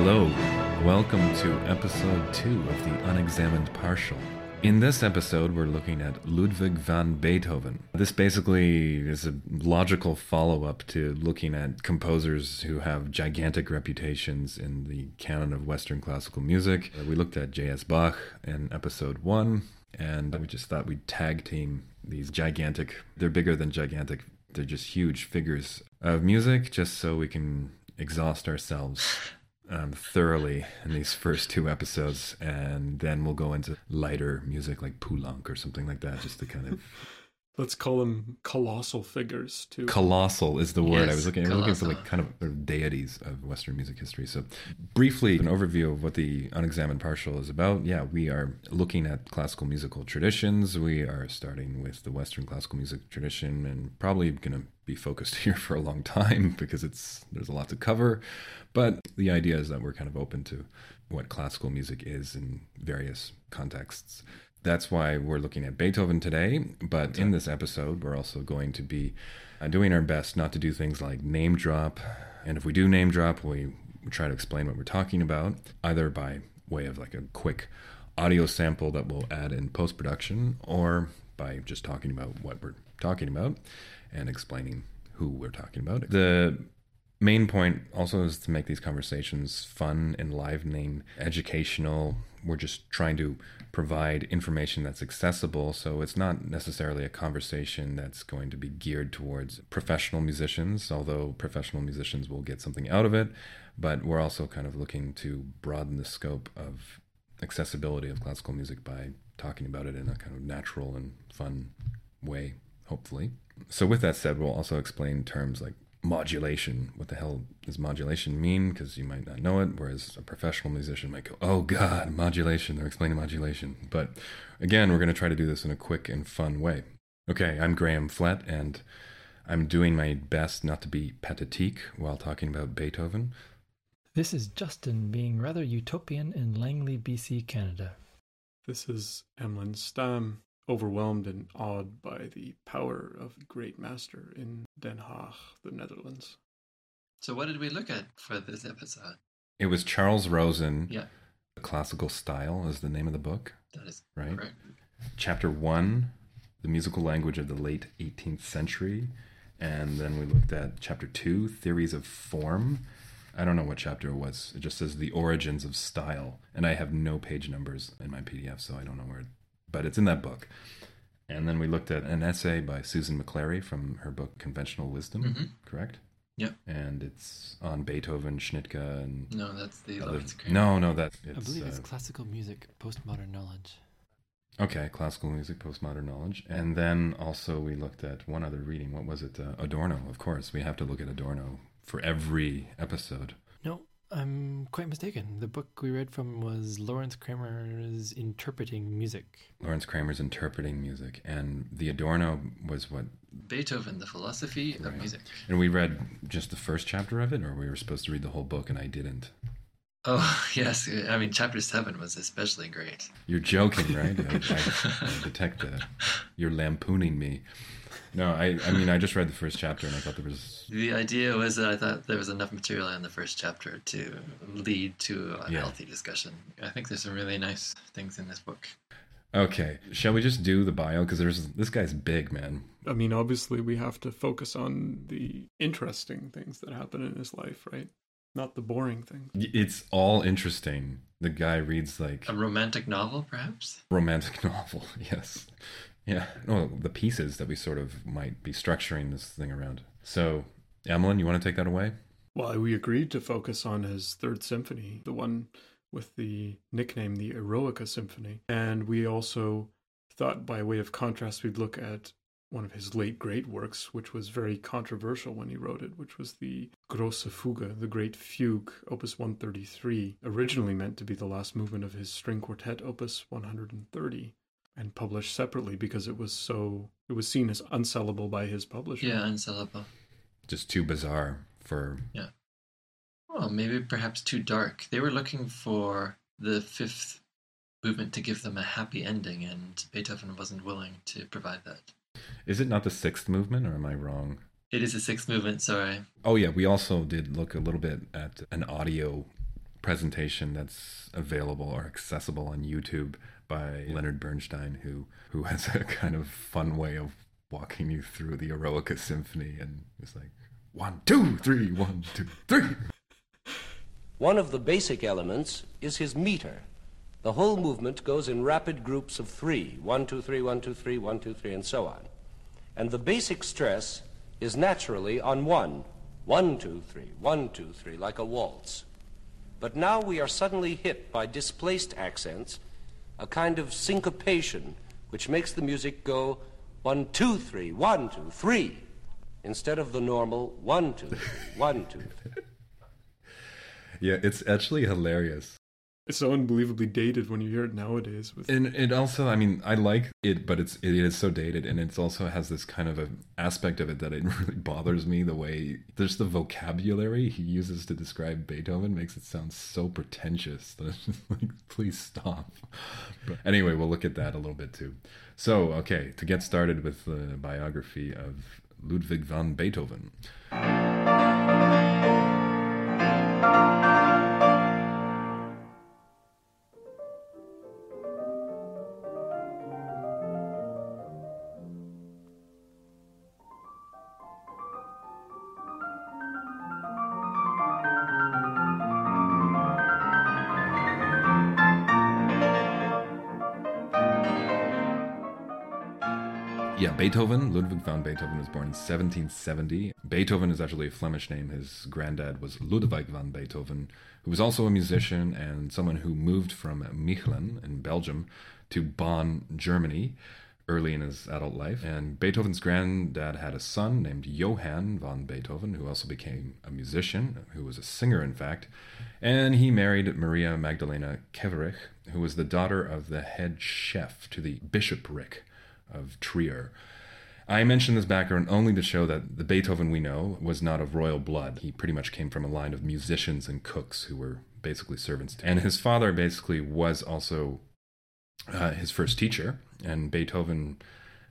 Hello, welcome to episode 2 of the Unexamined Partial. In this episode, we're looking at Ludwig van Beethoven. This basically is a logical follow up to looking at composers who have gigantic reputations in the canon of Western classical music. We looked at J.S. Bach in episode 1, and we just thought we'd tag team these gigantic, they're bigger than gigantic, they're just huge figures of music, just so we can exhaust ourselves um, thoroughly in these first two episodes, and then we'll go into lighter music like Poulenc or something like that, just to kind of. Let's call them colossal figures too. Colossal is the word Yes, I was looking. I was looking for like kind of of deities of Western music history. So, briefly, an overview of what the unexamined partial is about. Yeah, we are looking at classical musical traditions. We are starting with the Western classical music tradition, and probably going to be focused here for a long time because it's there's a lot to cover. But the idea is that we're kind of open to what classical music is in various contexts. That's why we're looking at Beethoven today. But in this episode, we're also going to be uh, doing our best not to do things like name drop. And if we do name drop, we try to explain what we're talking about, either by way of like a quick audio sample that we'll add in post production or by just talking about what we're talking about and explaining who we're talking about. The main point also is to make these conversations fun, enlivening, educational. We're just trying to provide information that's accessible. So it's not necessarily a conversation that's going to be geared towards professional musicians, although professional musicians will get something out of it. But we're also kind of looking to broaden the scope of accessibility of classical music by talking about it in a kind of natural and fun way, hopefully. So, with that said, we'll also explain terms like modulation. What the hell does modulation mean? Because you might not know it, whereas a professional musician might go, oh God, modulation. They're explaining modulation. But again, we're going to try to do this in a quick and fun way. Okay, I'm Graham Flett, and I'm doing my best not to be pathetique while talking about Beethoven. This is Justin being rather utopian in Langley, BC, Canada. This is Emlyn Stam, overwhelmed and awed by the power of the great master in Den Haag, the Netherlands. So, what did we look at for this episode? It was Charles Rosen. Yeah, The Classical Style is the name of the book, that is right? correct. Chapter one, the musical language of the late 18th century. And then we looked at chapter two, theories of form. I don't know what chapter it was. It just says the origins of style. And I have no page numbers in my PDF, so I don't know where, it, but it's in that book. And then we looked at an essay by Susan McClary from her book Conventional Wisdom, Mhm. correct? Yep. And it's on Beethoven, Schnittke, and No, that's the other- Lawrence no, no, that I believe it's uh, classical music, postmodern knowledge. Okay, classical music, postmodern knowledge. And then also we looked at one other reading. What was it? Uh, Adorno, of course. We have to look at Adorno for every episode. No, I'm quite mistaken. The book we read from was Lawrence Kramer's Interpreting Music. Lawrence Kramer's interpreting music. And the Adorno was what? Beethoven, the philosophy of music. And we read just the first chapter of it, or we were supposed to read the whole book and I didn't. Oh, yes. I mean, chapter seven was especially great. You're joking, right? I, I, I detect that. You're lampooning me. No, I, I mean, I just read the first chapter and I thought there was. The idea was that I thought there was enough material in the first chapter to lead to a Yeah. healthy discussion. I think there's some really nice things in this book. Okay, shall we just do the bio? Because there's this guy's big, man. I mean, obviously, we have to focus on the interesting things that happen in his life, right? Not the boring things. It's all interesting. The guy reads like A romantic novel, perhaps? romantic novel. Yes. Yeah. No, the pieces that we sort of might be structuring this thing around. So, Emlyn, you want to take that away? Well, we agreed to focus on his third symphony, the one with the nickname the Eroica Symphony. And we also thought, by way of contrast, we'd look at one of his late great works, which was very controversial when he wrote it, which was the Grosse Fuge, the Great Fugue, Opus 133, originally meant to be the last movement of his string quartet, Opus 130, and published separately because it was so it was seen as unsellable by his publisher. Yeah, unsellable. Just too bizarre for. Yeah. Well, maybe perhaps too dark. They were looking for the fifth movement to give them a happy ending, and Beethoven wasn't willing to provide that. Is it not the sixth movement, or am I wrong? It is the sixth movement, sorry. Oh, yeah. We also did look a little bit at an audio presentation that's available or accessible on YouTube by Leonard Bernstein, who who has a kind of fun way of walking you through the Eroica Symphony, and it's like one, two, three, one, two, three. One of the basic elements is his meter. The whole movement goes in rapid groups of three one, two, three, one, two, three, one, two, three, and so on. And the basic stress is naturally on one. One, two, three, one, two, three, like a waltz. But now we are suddenly hit by displaced accents, a kind of syncopation which makes the music go one, two, three, one, two, three, instead of the normal one, two, three, one, two, three. Yeah, it's actually hilarious. It's so unbelievably dated when you hear it nowadays. With And it also, I mean, I like it, but it's it is so dated, and it also has this kind of a aspect of it that it really bothers me. The way there's the vocabulary he uses to describe Beethoven makes it sound so pretentious that it's just like, please stop. But anyway, we'll look at that a little bit too. So, okay, to get started with the biography of Ludwig van Beethoven. Beethoven, Ludwig van Beethoven was born in 1770. Beethoven is actually a Flemish name. His granddad was Ludwig van Beethoven, who was also a musician and someone who moved from Mechelen in Belgium to Bonn, Germany, early in his adult life. And Beethoven's granddad had a son named Johann van Beethoven, who also became a musician, who was a singer, in fact. And he married Maria Magdalena Keverich, who was the daughter of the head chef to the bishopric of Trier. I mention this background only to show that the Beethoven we know was not of royal blood. He pretty much came from a line of musicians and cooks who were basically servants. And his father basically was also uh, his first teacher. And Beethoven,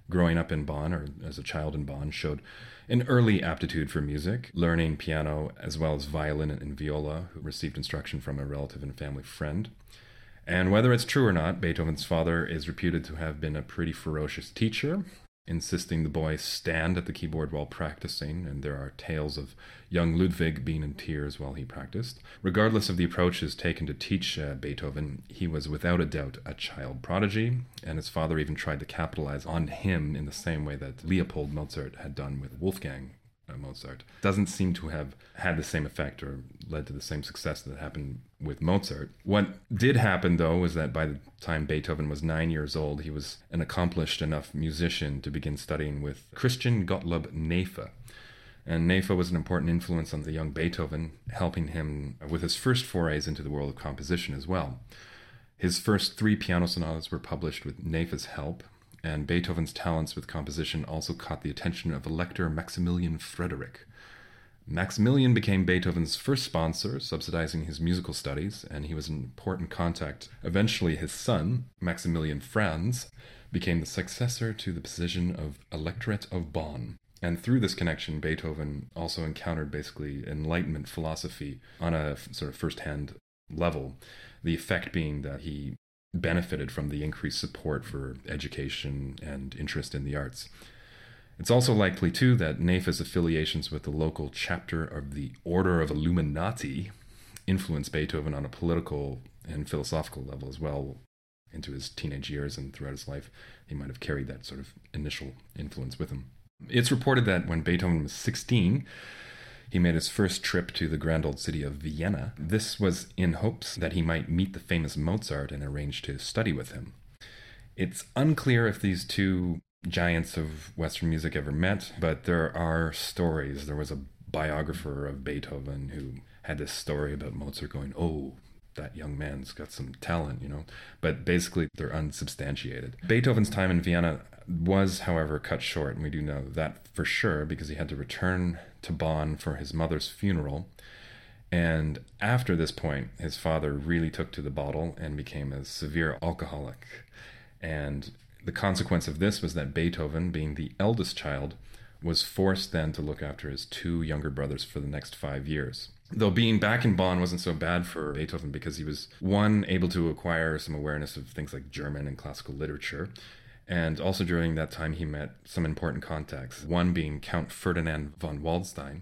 growing up in Bonn, or as a child in Bonn, showed an early aptitude for music, learning piano as well as violin and viola, who received instruction from a relative and family friend. And whether it's true or not, Beethoven's father is reputed to have been a pretty ferocious teacher, insisting the boy stand at the keyboard while practicing, and there are tales of young Ludwig being in tears while he practiced. Regardless of the approaches taken to teach uh, Beethoven, he was without a doubt a child prodigy, and his father even tried to capitalize on him in the same way that Leopold Mozart had done with Wolfgang Mozart. Doesn't seem to have had the same effect or led to the same success that happened with Mozart. What did happen, though, was that by the time Beethoven was nine years old, he was an accomplished enough musician to begin studying with Christian Gottlob Neefe. And Neefe was an important influence on the young Beethoven, helping him with his first forays into the world of composition as well. His first three piano sonatas were published with Neefe's help, and Beethoven's talents with composition also caught the attention of Elector Maximilian Frederick. Maximilian became Beethoven's first sponsor, subsidizing his musical studies, and he was an important contact. Eventually, his son, Maximilian Franz, became the successor to the position of Electorate of Bonn. And through this connection, Beethoven also encountered basically Enlightenment philosophy on a sort of first hand level. The effect being that he benefited from the increased support for education and interest in the arts. It's also likely, too, that Neefe's affiliations with the local chapter of the Order of Illuminati influenced Beethoven on a political and philosophical level as well into his teenage years and throughout his life. He might have carried that sort of initial influence with him. It's reported that when Beethoven was 16, he made his first trip to the grand old city of Vienna. This was in hopes that he might meet the famous Mozart and arrange to study with him. It's unclear if these two giants of Western music ever met, but there are stories. There was a biographer of Beethoven who had this story about Mozart going, Oh, that young man's got some talent, you know. But basically, they're unsubstantiated. Beethoven's time in Vienna was, however, cut short, and we do know that for sure because he had to return to Bonn for his mother's funeral. And after this point, his father really took to the bottle and became a severe alcoholic. And the consequence of this was that Beethoven, being the eldest child, was forced then to look after his two younger brothers for the next five years. Though being back in Bonn wasn't so bad for Beethoven because he was, one, able to acquire some awareness of things like German and classical literature. And also during that time, he met some important contacts, one being Count Ferdinand von Waldstein.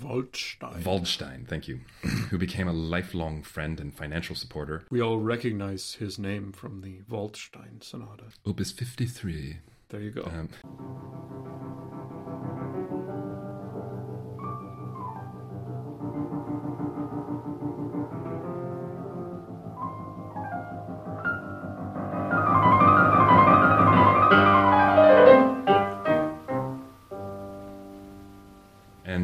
Waldstein. Waldstein, thank you, who became a lifelong friend and financial supporter. we all recognize his name from the Waldstein Sonata. Opus 53. There you go. Um,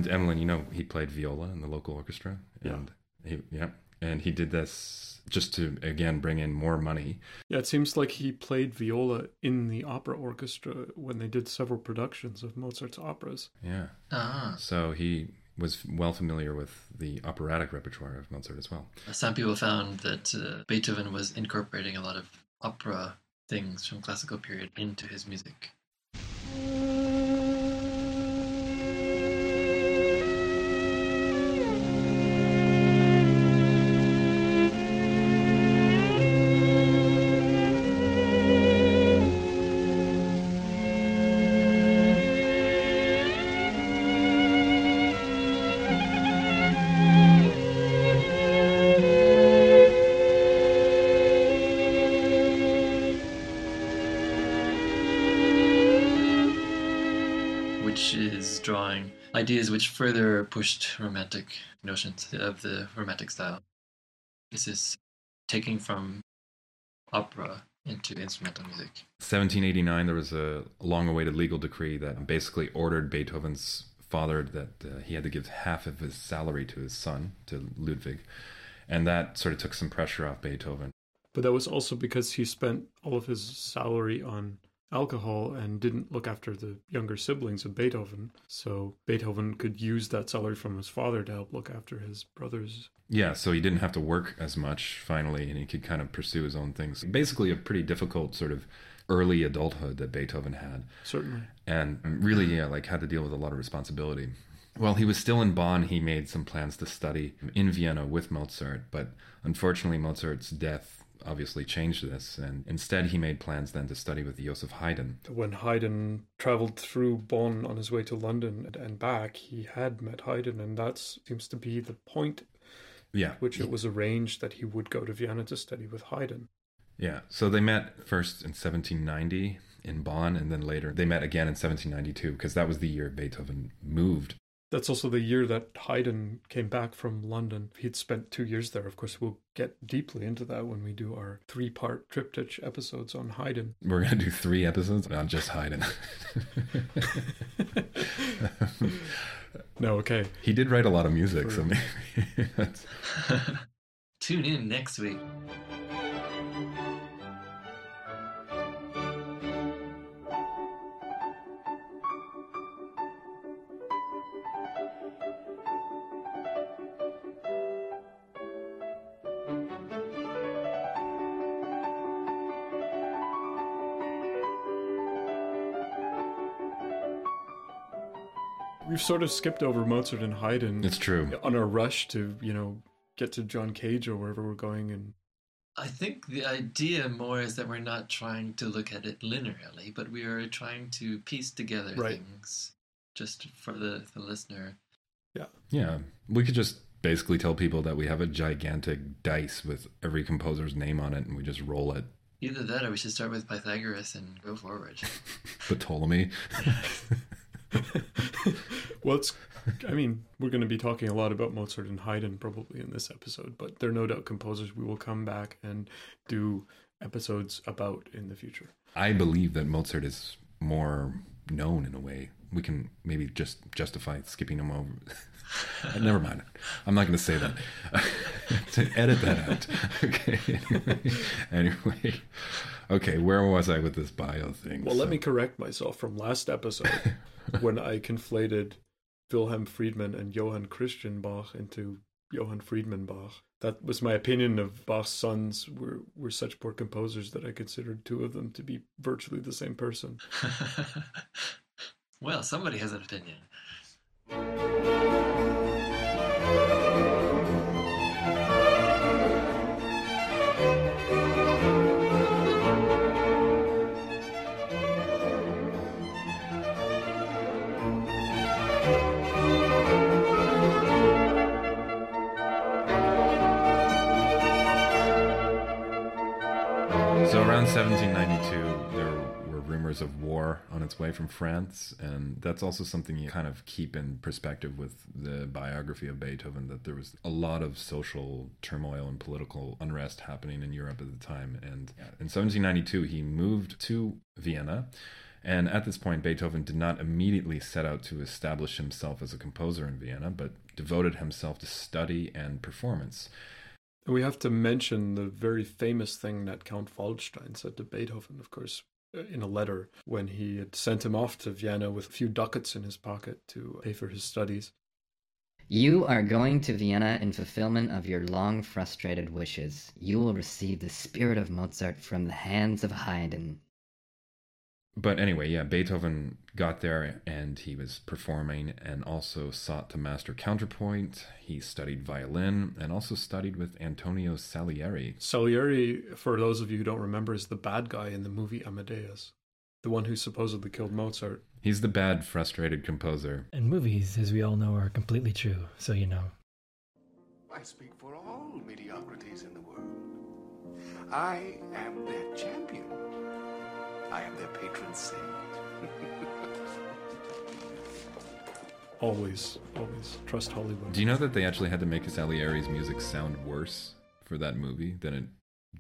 and Emlyn, you know, he played viola in the local orchestra, Yeah. and he, yeah, and he did this just to again bring in more money. Yeah, it seems like he played viola in the opera orchestra when they did several productions of Mozart's operas. Yeah, Ah, so he was well familiar with the operatic repertoire of Mozart as well. some people found that uh, Beethoven was incorporating a lot of opera things from classical period into his music. Which further pushed romantic notions of the romantic style. This is taking from opera into instrumental music. 1789, there was a long-awaited legal decree that basically ordered Beethoven's father that uh, he had to give half of his salary to his son, to Ludwig, and that sort of took some pressure off Beethoven. But that was also because he spent all of his salary on alcohol and didn't look after the younger siblings of Beethoven. So Beethoven could use that salary from his father to help look after his brothers. Yeah, so he didn't have to work as much finally, and he could kind of pursue his own things. Basically, a pretty difficult sort of early adulthood that Beethoven had. Certainly. and really yeah like had to deal with a lot of responsibility while he was still in bonn he made some plans to study in vienna with mozart but unfortunately mozart's death obviously changed this and instead he made plans then to study with joseph haydn. When Haydn traveled through Bonn on his way to London and- back, he had met Haydn, and that seems to be the point yeah. which it was arranged that he would go to Vienna to study with Haydn. yeah. So they met first in 1790 in bonn and then later they met again in 1792 because that was the year beethoven moved That's also the year that Haydn came back from London. He'd spent two years there. Of course, we'll get deeply into that when we do our three part triptych episodes on Haydn. we're going to do three episodes on just haydn No, okay. he did write a lot of music so maybe Tune in next week. We've sort of skipped over Mozart and Haydn it's true on our rush to, you know, get to John Cage or wherever we're going. And I think the idea more is that we're not trying to look at it linearly, but we are trying to piece together Right. things just for the, the listener. Yeah, Yeah. we could just basically tell people that we have a gigantic dice with every composer's name on it, and we just roll it. Either that or we should start with Pythagoras and go forward. but Ptolemy. well, it's, I mean, we're going to be talking a lot about Mozart and Haydn probably in this episode, but they're no doubt composers we will come back and do episodes about in the future. I believe that Mozart is more known in a way. We can maybe just justify skipping him over. Never mind. I'm not going to say that. to edit that out. Okay. anyway. Okay, where was I with this bio thing? Well, let me correct myself from last episode when I conflated Wilhelm Friedemann and Johann Christian Bach into Johann Friedman Bach. That was my opinion of Bach's sons were, were such poor composers that I considered two of them to be virtually the same person. Well, somebody has an opinion. Of war on its way from France, and that's also something you kind of keep in perspective with the biography of Beethoven. That there was a lot of social turmoil and political unrest happening in Europe at the time, and in 1792 he moved to Vienna. And at this point, Beethoven did not immediately set out to establish himself as a composer in Vienna, but devoted himself to study and performance. We have to mention the very famous thing that Count Waldstein said to Beethoven, of course, Uh, in a letter when he had sent him off to Vienna with a few ducats in his pocket to pay for his studies. You are going to Vienna in fulfillment of your long frustrated wishes. You will receive the spirit of Mozart from the hands of Haydn. But anyway, yeah, Beethoven got there and he was performing and also sought to master counterpoint. He studied violin and also studied with Antonio Salieri. Salieri, for those of you who don't remember, is the bad guy in the movie Amadeus, the one who supposedly killed Mozart. He's the bad, frustrated composer. And movies, as we all know, are completely true, so you know. I speak for all mediocrities in the world. I am their champion. I am their patron saint. Always, always trust Hollywood. Do you know that they actually had to make Salieri's music sound worse for that movie than it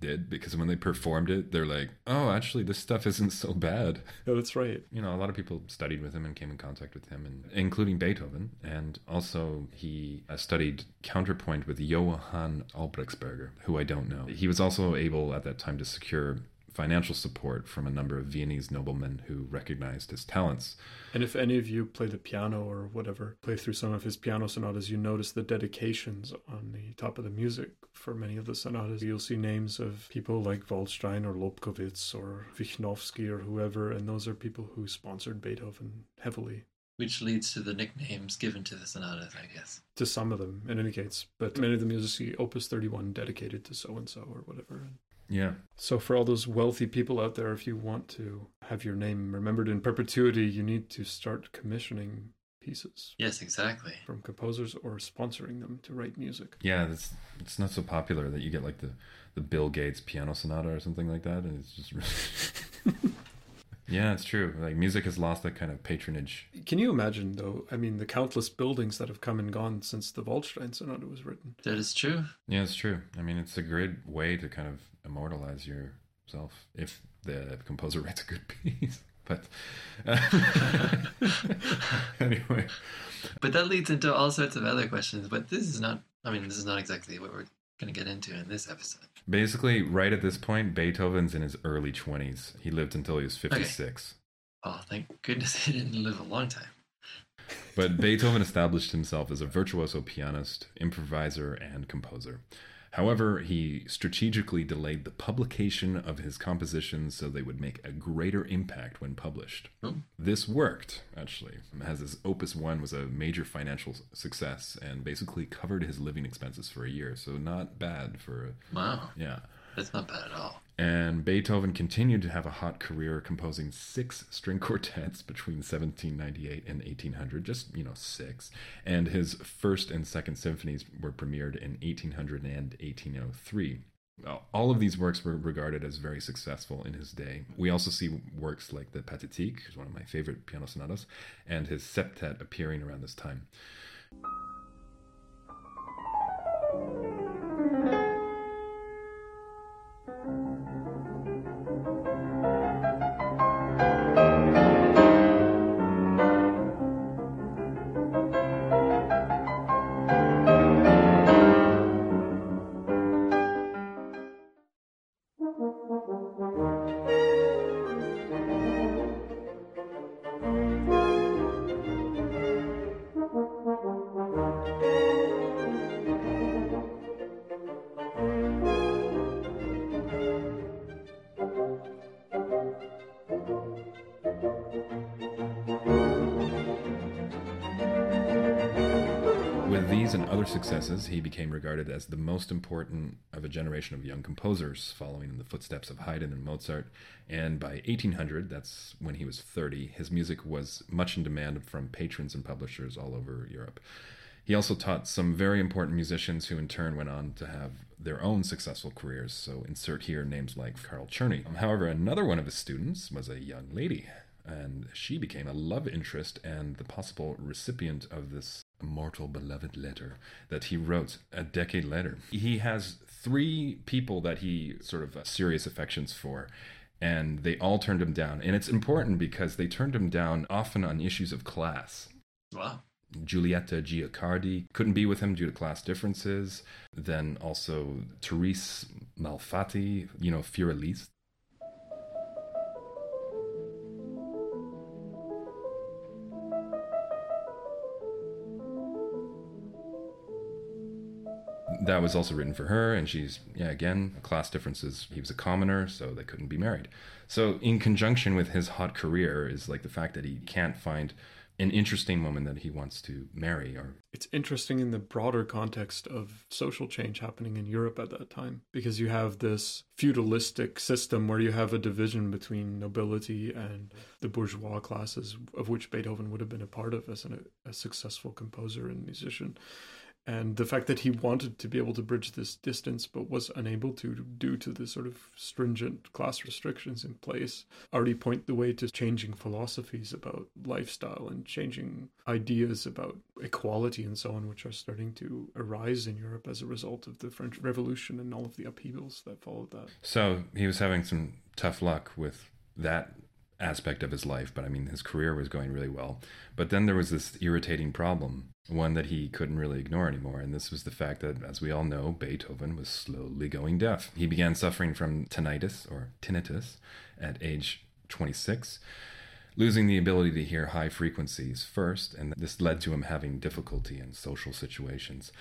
did? Because when they performed it, they're like, oh, actually, this stuff isn't so bad. Yeah, that's right. You know, a lot of people studied with him and came in contact with him, and including Beethoven. And also, he uh, studied counterpoint with Johann Albrechtsberger, who I don't know. He was also able at that time to secure financial support from a number of Viennese noblemen who recognized his talents. And if any of you play the piano or whatever, play through some of his piano sonatas, you notice the dedications on the top of the music for many of the sonatas. You'll see names of people like Waldstein or Lobkowitz or Lichnowsky or whoever, and those are people who sponsored Beethoven heavily. Which leads to the nicknames given to the sonatas, I guess. To some of them, in any case. But many of them you'll see Opus 31 dedicated to so and so or whatever. Yeah. So, for all those wealthy people out there, if you want to have your name remembered in perpetuity, you need to start commissioning pieces Yes, exactly. from composers or sponsoring them to write music. Yeah, it's it's not so popular that you get like the the Bill Gates piano sonata or something like that, and it's just. yeah, it's true. Like music has lost that kind of patronage. Can you imagine, though? I mean, the countless buildings that have come and gone since the Waldstein Sonata was written. That is true. Yeah, it's true. I mean, it's a great way to kind of immortalize yourself if the composer writes a good piece. But uh, anyway, But that leads into all sorts of other questions. But this is not, I mean, this is not exactly what we're going to get into in this episode. basically, right at this point, Beethoven's in his early 20s. He lived until he was 56. Oh, thank goodness he didn't live a long time. But Beethoven established himself as a virtuoso pianist, improviser, and composer. However, he strategically delayed the publication of his compositions so they would make a greater impact when published. Oh. This worked, actually, as his Opus 1 was a major financial success and basically covered his living expenses for a year, so not bad for Wow, yeah. That's not bad at all. And Beethoven continued to have a hot career, composing six string quartets between 1798 and 1800, just, you know, six. And his first and second symphonies were premiered in 1800 and 1803. Uh, all of these works were regarded as very successful in his day. We also see works like the Pathétique, which is one of my favorite piano sonatas, and his septet appearing around this time. Successes, he became regarded as the most important of a generation of young composers, following in the footsteps of Haydn and Mozart. And by 1800, that's when he was 30, his music was much in demand from patrons and publishers all over Europe. He also taught some very important musicians who in turn went on to have their own successful careers. So insert here names like Carl Czerny. However, another one of his students was a young lady, and she became a love interest and the possible recipient of this immortal beloved letter that he wrote a decade later. He has three people that he sort of uh, serious affections for. And they all turned him down. And it's important because they turned him down often on issues of class. Wow. Giulietta Guicciardi couldn't be with him due to class differences. Then also Therese Malfatti, you know, Für Elise. That was also written for her, and she's, yeah, again, class differences. He was a commoner, so they couldn't be married. So, in conjunction with his hot career, is like the fact that he can't find an interesting woman that he wants to marry or It's interesting in the broader context of social change happening in Europe at that time because you have this feudalistic system where you have a division between nobility and the bourgeois classes, of which Beethoven would have been a part of as an, a successful composer and musician. And the fact that he wanted to be able to bridge this distance but was unable to due to the sort of stringent class restrictions in place already point the way to changing philosophies about lifestyle and changing ideas about equality and so on, which are starting to arise in Europe as a result of the French Revolution and all of the upheavals that followed that. So he was having some tough luck with that aspect of his life, but I mean, his career was going really well. But then there was this irritating problem, one that he couldn't really ignore anymore. And this was the fact that, as we all know, Beethoven was slowly going deaf. He began suffering from tinnitus or tinnitus at age 26 losing the ability to hear high frequencies first, and this led to him having difficulty in social situations.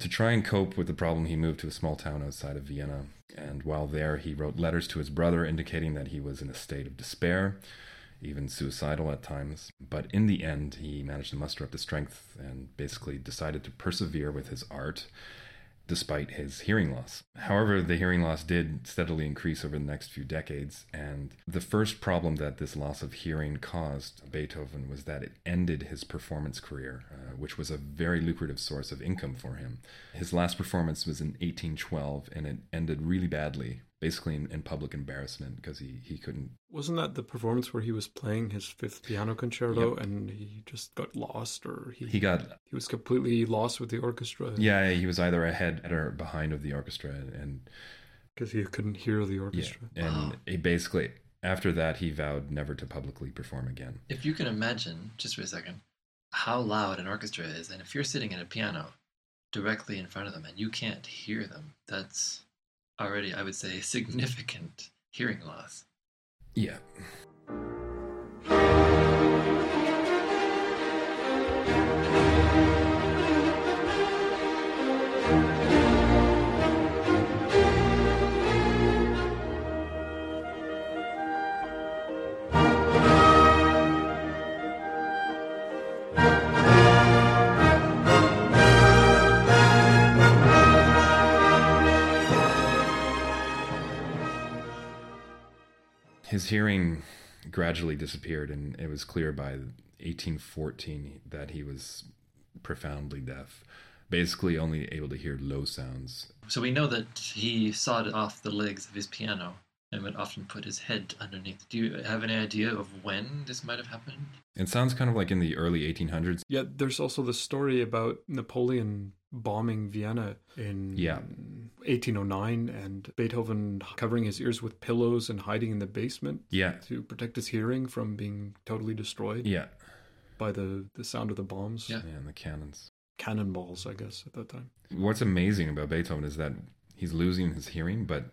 To try and cope with the problem, he moved to a small town outside of Vienna, and while there, he wrote letters to his brother indicating that he was in a state of despair, even suicidal at times. But in the end, he managed to muster up the strength and basically decided to persevere with his art despite his hearing loss. However, the hearing loss did steadily increase over the next few decades, and the first problem that this loss of hearing caused Beethoven was that it ended his performance career, uh, which was a very lucrative source of income for him. His last performance was in 1812, and it ended really badly. Basically, in, in public embarrassment because he, he couldn't. Wasn't that the performance where he was playing his fifth piano concerto and he just got lost, or he He got he was completely lost with the orchestra? yeah he was either ahead or behind of the orchestra and because he couldn't hear the yeah orchestra. and he basically after that he vowed never to publicly perform again. If you can imagine, just for a second, how loud an orchestra is, and if you're sitting at a piano directly in front of them and you can't hear them, that's already, I would say, significant hearing loss. Yeah. His hearing gradually disappeared, and it was clear by 1814 that he was profoundly deaf, basically only able to hear low sounds. So we know that he sawed off the legs of his piano and would often put his head underneath. Do you have any idea of when this might have happened? It sounds kind of like in the early 1800s. Yeah, there's also the story about Napoleon bombing Vienna in Yeah. 1809 and Beethoven covering his ears with pillows and hiding in the basement Yeah, to protect his hearing from being totally destroyed yeah, by the, the sound of the bombs. Yeah. and the cannons. Cannonballs, I guess, at that time. What's amazing about Beethoven is that he's losing his hearing, but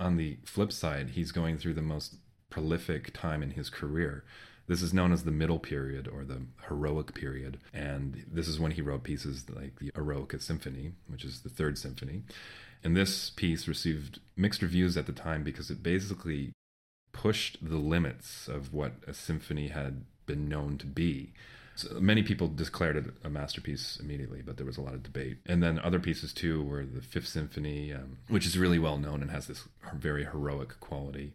on the flip side, he's going through the most prolific time in his career. This is known as the middle period or the heroic period. And this is when he wrote pieces like the Eroica Symphony, which is the third symphony. And this piece received mixed reviews at the time because it basically pushed the limits of what a symphony had been known to be. So many people declared it a masterpiece immediately, but there was a lot of debate. And then other pieces too were the Fifth Symphony, um, which is really well known and has this very heroic quality.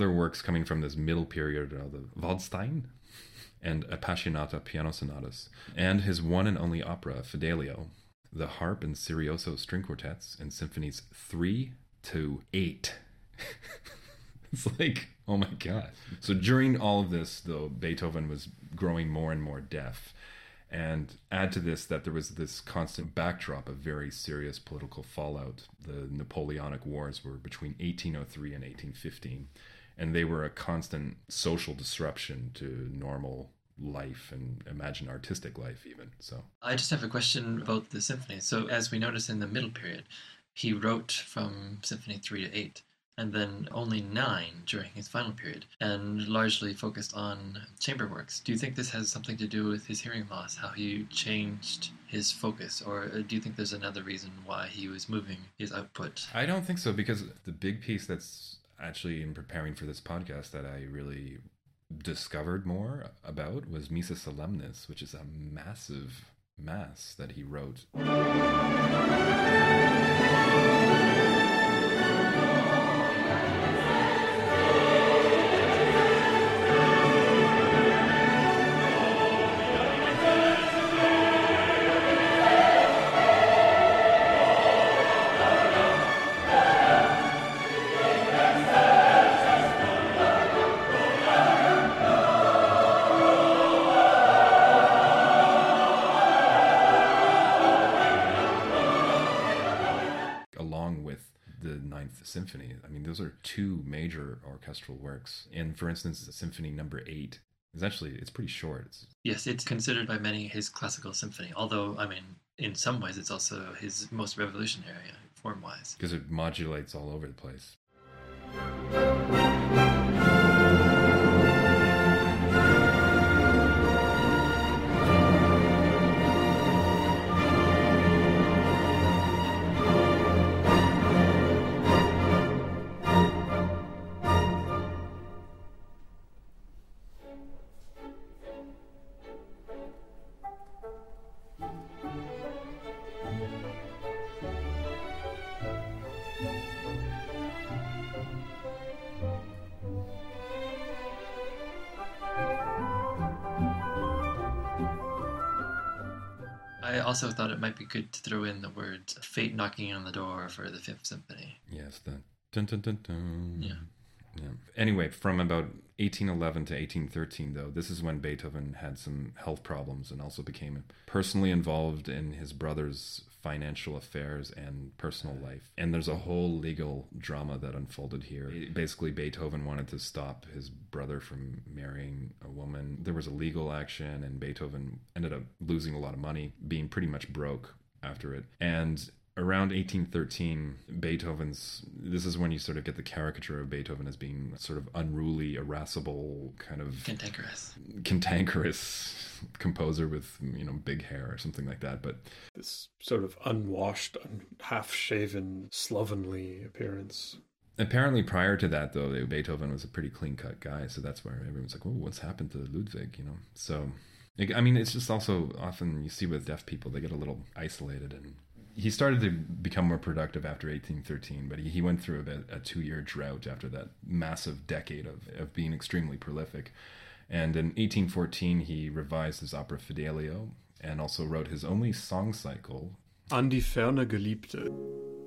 Other works coming from this middle period are the Waldstein and Appassionata piano sonatas, and his one and only opera, Fidelio, the harp and serioso string quartets, and symphonies 3 to 8. it's like, oh my god. So during all of this, though, Beethoven was growing more and more deaf. And add to this that there was this constant backdrop of very serious political fallout. The Napoleonic Wars were between 1803 and 1815 and they were a constant social disruption to normal life and imagine artistic life even so I just have a question about the symphony. So, as we notice in the middle period, he wrote from Symphony 3 to 8, and then only 9 during his final period, and largely focused on chamber works. Do you think this has something to do with his hearing loss, how he changed his focus, or uh, do you think there's another reason why he was moving his output? i don't think so because the big piece that's actually in preparing for this podcast that i really discovered more about was missa solemnis which is a massive mass that he wrote major orchestral works. And for instance symphony number eight is actually it's pretty short. It's Yes, it's considered by many his classical symphony, although, I mean, in some ways, it's also his most revolutionary uh, form wise. because it modulates all over the place throw in the words fate knocking on the door for the Fifth Symphony. Yes, the dun dun dun dun. Yeah. Yeah. Anyway, from about 1811 to 1813, though, this is when Beethoven had some health problems and also became personally involved in his brother's financial affairs and personal life. And there's a whole legal drama that unfolded here. Basically, Beethoven wanted to stop his brother from marrying a woman. There was a legal action, and Beethoven ended up losing a lot of money, being pretty much broke after it. And around 1813 beethoven's this is when you sort of get the caricature of beethoven as being sort of unruly irascible kind of Cantankerous. cantankerous composer with you know big hair or something like that but This sort of unwashed, un- half-shaven, slovenly appearance. apparently prior to that though beethoven was a pretty clean cut guy so that's where everyone's like oh what's happened to ludwig you know so i mean it's just also often you see with deaf people they get a little isolated and he started to become more productive after 1813 but he, he went through a, bit, a two-year drought after that massive decade of, of being extremely prolific and in 1814 he revised his opera fidelio and also wrote his only song cycle An die ferne Geliebte.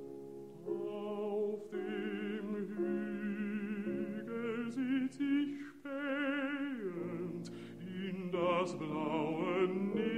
Das blaue Nebelland.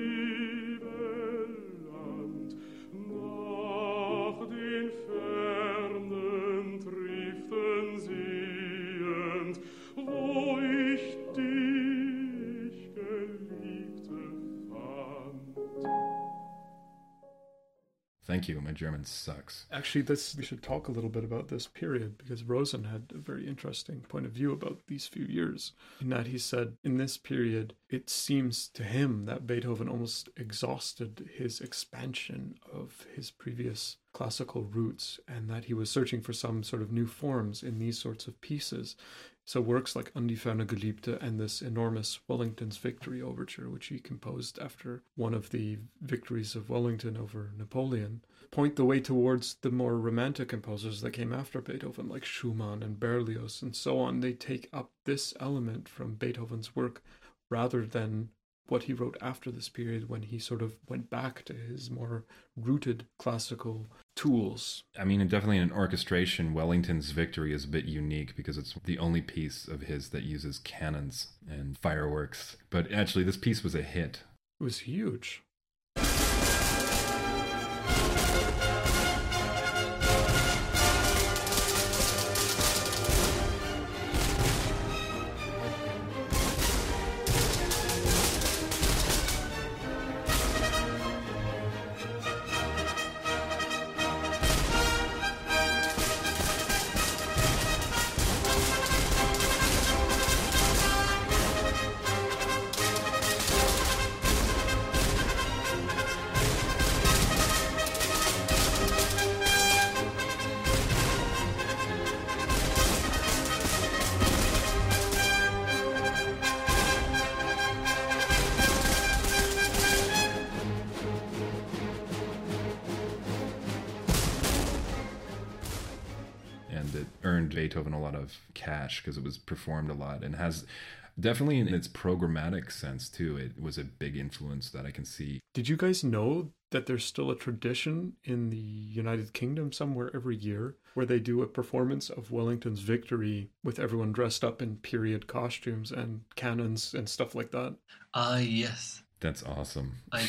Thank you. My German sucks. Actually, this we should talk a little bit about this period because Rosen had a very interesting point of view about these few years. In that he said, in this period, it seems to him that Beethoven almost exhausted his expansion of his previous classical roots and that he was searching for some sort of new forms in these sorts of pieces. So works like An Geliebte and this enormous Wellington's Victory Overture, which he composed after one of the victories of Wellington over Napoleon, point the way towards the more romantic composers that came after Beethoven, like Schumann and Berlioz and so on. They take up this element from Beethoven's work rather than what he wrote after this period when he sort of went back to his more rooted classical tools. I mean, definitely in an orchestration, Wellington's Victory is a bit unique because it's the only piece of his that uses cannons and fireworks. But actually, this piece was a hit. It was huge. Performed a lot and has definitely in its programmatic sense too. It was a big influence that I can see. Did you guys know that there's still a tradition in the United Kingdom somewhere every year where they do a performance of Wellington's victory with everyone dressed up in period costumes and cannons and stuff like that? Ah, yes. That's awesome. I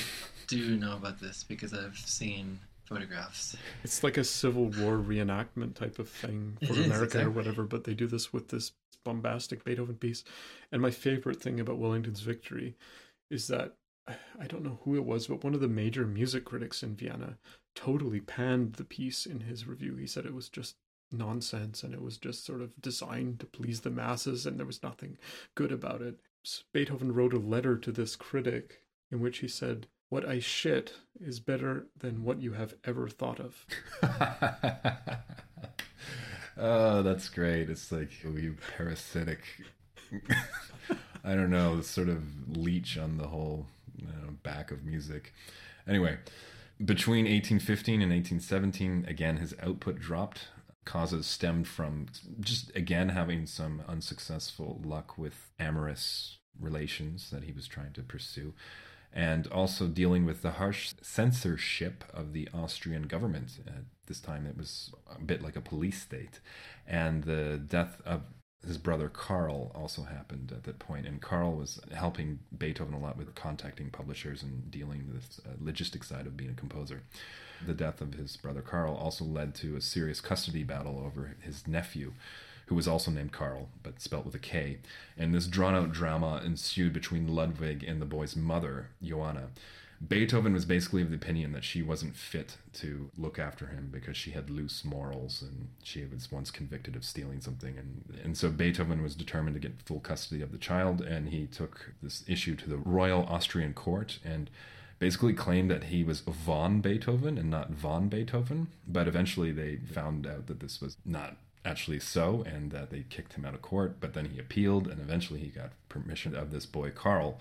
do know about this because I've seen photographs. It's like a Civil War reenactment type of thing for is, America or whatever, but they do this with this bombastic Beethoven piece. And my favorite thing about Wellington's victory is that I don't know who it was, but one of the major music critics in Vienna totally panned the piece in his review. He said it was just nonsense and it was just sort of designed to please the masses and there was nothing good about it. Beethoven wrote a letter to this critic in which he said, What I shit is better than what you have ever thought of. oh, that's great. It's like oh, you parasitic. I don't know, sort of leech on the whole you know, back of music. Anyway, between 1815 and 1817, again, his output dropped. Causes stemmed from just again having some unsuccessful luck with amorous relations that he was trying to pursue, and also dealing with the harsh censorship of the Austrian government. At this time, it was a bit like a police state, and the death of his brother Karl also happened at that point, and Karl was helping Beethoven a lot with contacting publishers and dealing with the uh, logistic side of being a composer. The death of his brother Karl also led to a serious custody battle over his nephew, who was also named Karl, but spelt with a K. And this drawn out drama ensued between Ludwig and the boy's mother, Johanna. Beethoven was basically of the opinion that she wasn't fit to look after him because she had loose morals and she was once convicted of stealing something. And, and so Beethoven was determined to get full custody of the child and he took this issue to the Royal Austrian Court and basically claimed that he was von Beethoven and not von Beethoven. But eventually they found out that this was not actually so and that they kicked him out of court. But then he appealed and eventually he got permission of this boy, Karl.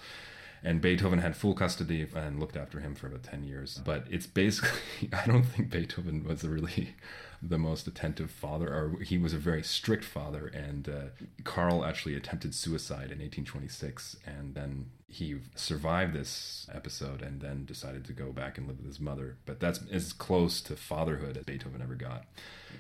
And Beethoven had full custody and looked after him for about 10 years. But it's basically, I don't think Beethoven was really the most attentive father, or he was a very strict father. And uh, Karl actually attempted suicide in 1826. And then he survived this episode and then decided to go back and live with his mother. But that's as close to fatherhood as Beethoven ever got.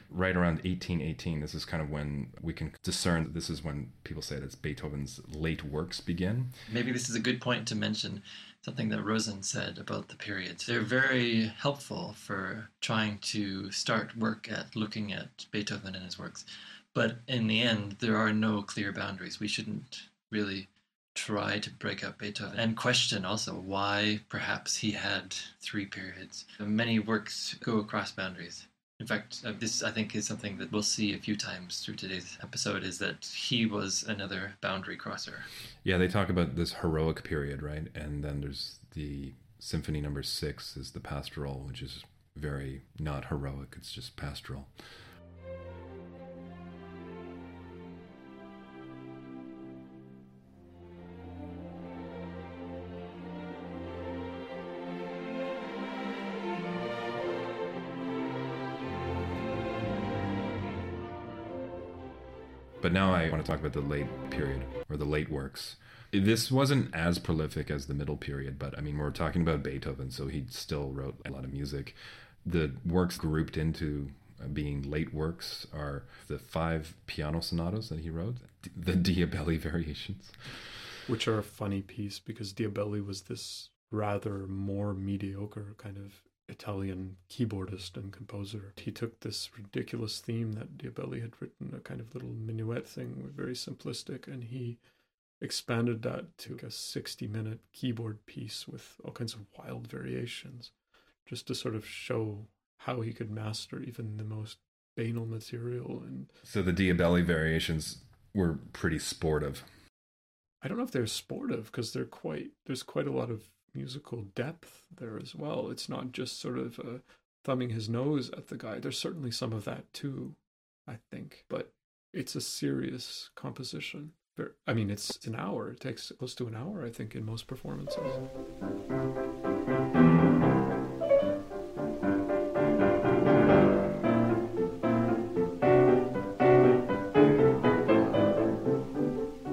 Right around 1818, this is kind of when we can discern that this is when people say that Beethoven's late works begin. Maybe this is a good point to mention something that Rosen said about the periods. They're very helpful for trying to start work at looking at Beethoven and his works. But in the end, there are no clear boundaries. We shouldn't really try to break up Beethoven and question also why perhaps he had three periods. Many works go across boundaries. In fact, uh, this I think is something that we'll see a few times through today's episode is that he was another boundary crosser. Yeah, they talk about this heroic period, right? And then there's the symphony number six is the pastoral, which is very not heroic, it's just pastoral. Now I want to talk about the late period or the late works. This wasn't as prolific as the middle period, but I mean, we're talking about Beethoven, so he still wrote a lot of music. The works grouped into uh, being late works are the five piano sonatas that he wrote, the Diabelli variations. Which are a funny piece because Diabelli was this rather more mediocre kind of Italian keyboardist and composer. He took this ridiculous theme that Diabelli had written, a kind of little minuet thing, very simplistic, and he expanded that to a 60 minute keyboard piece with all kinds of wild variations, just to sort of show how he could master even the most banal material. And So the Diabelli variations were pretty sportive. I don't know if they're sportive because they're quite, there's quite a lot of musical depth there as well. It's not just sort of uh, thumbing his nose at the guy. There's certainly some of that too, I think, but it's a serious composition. I mean, it's an hour. It takes close to an hour, I think, in most performances.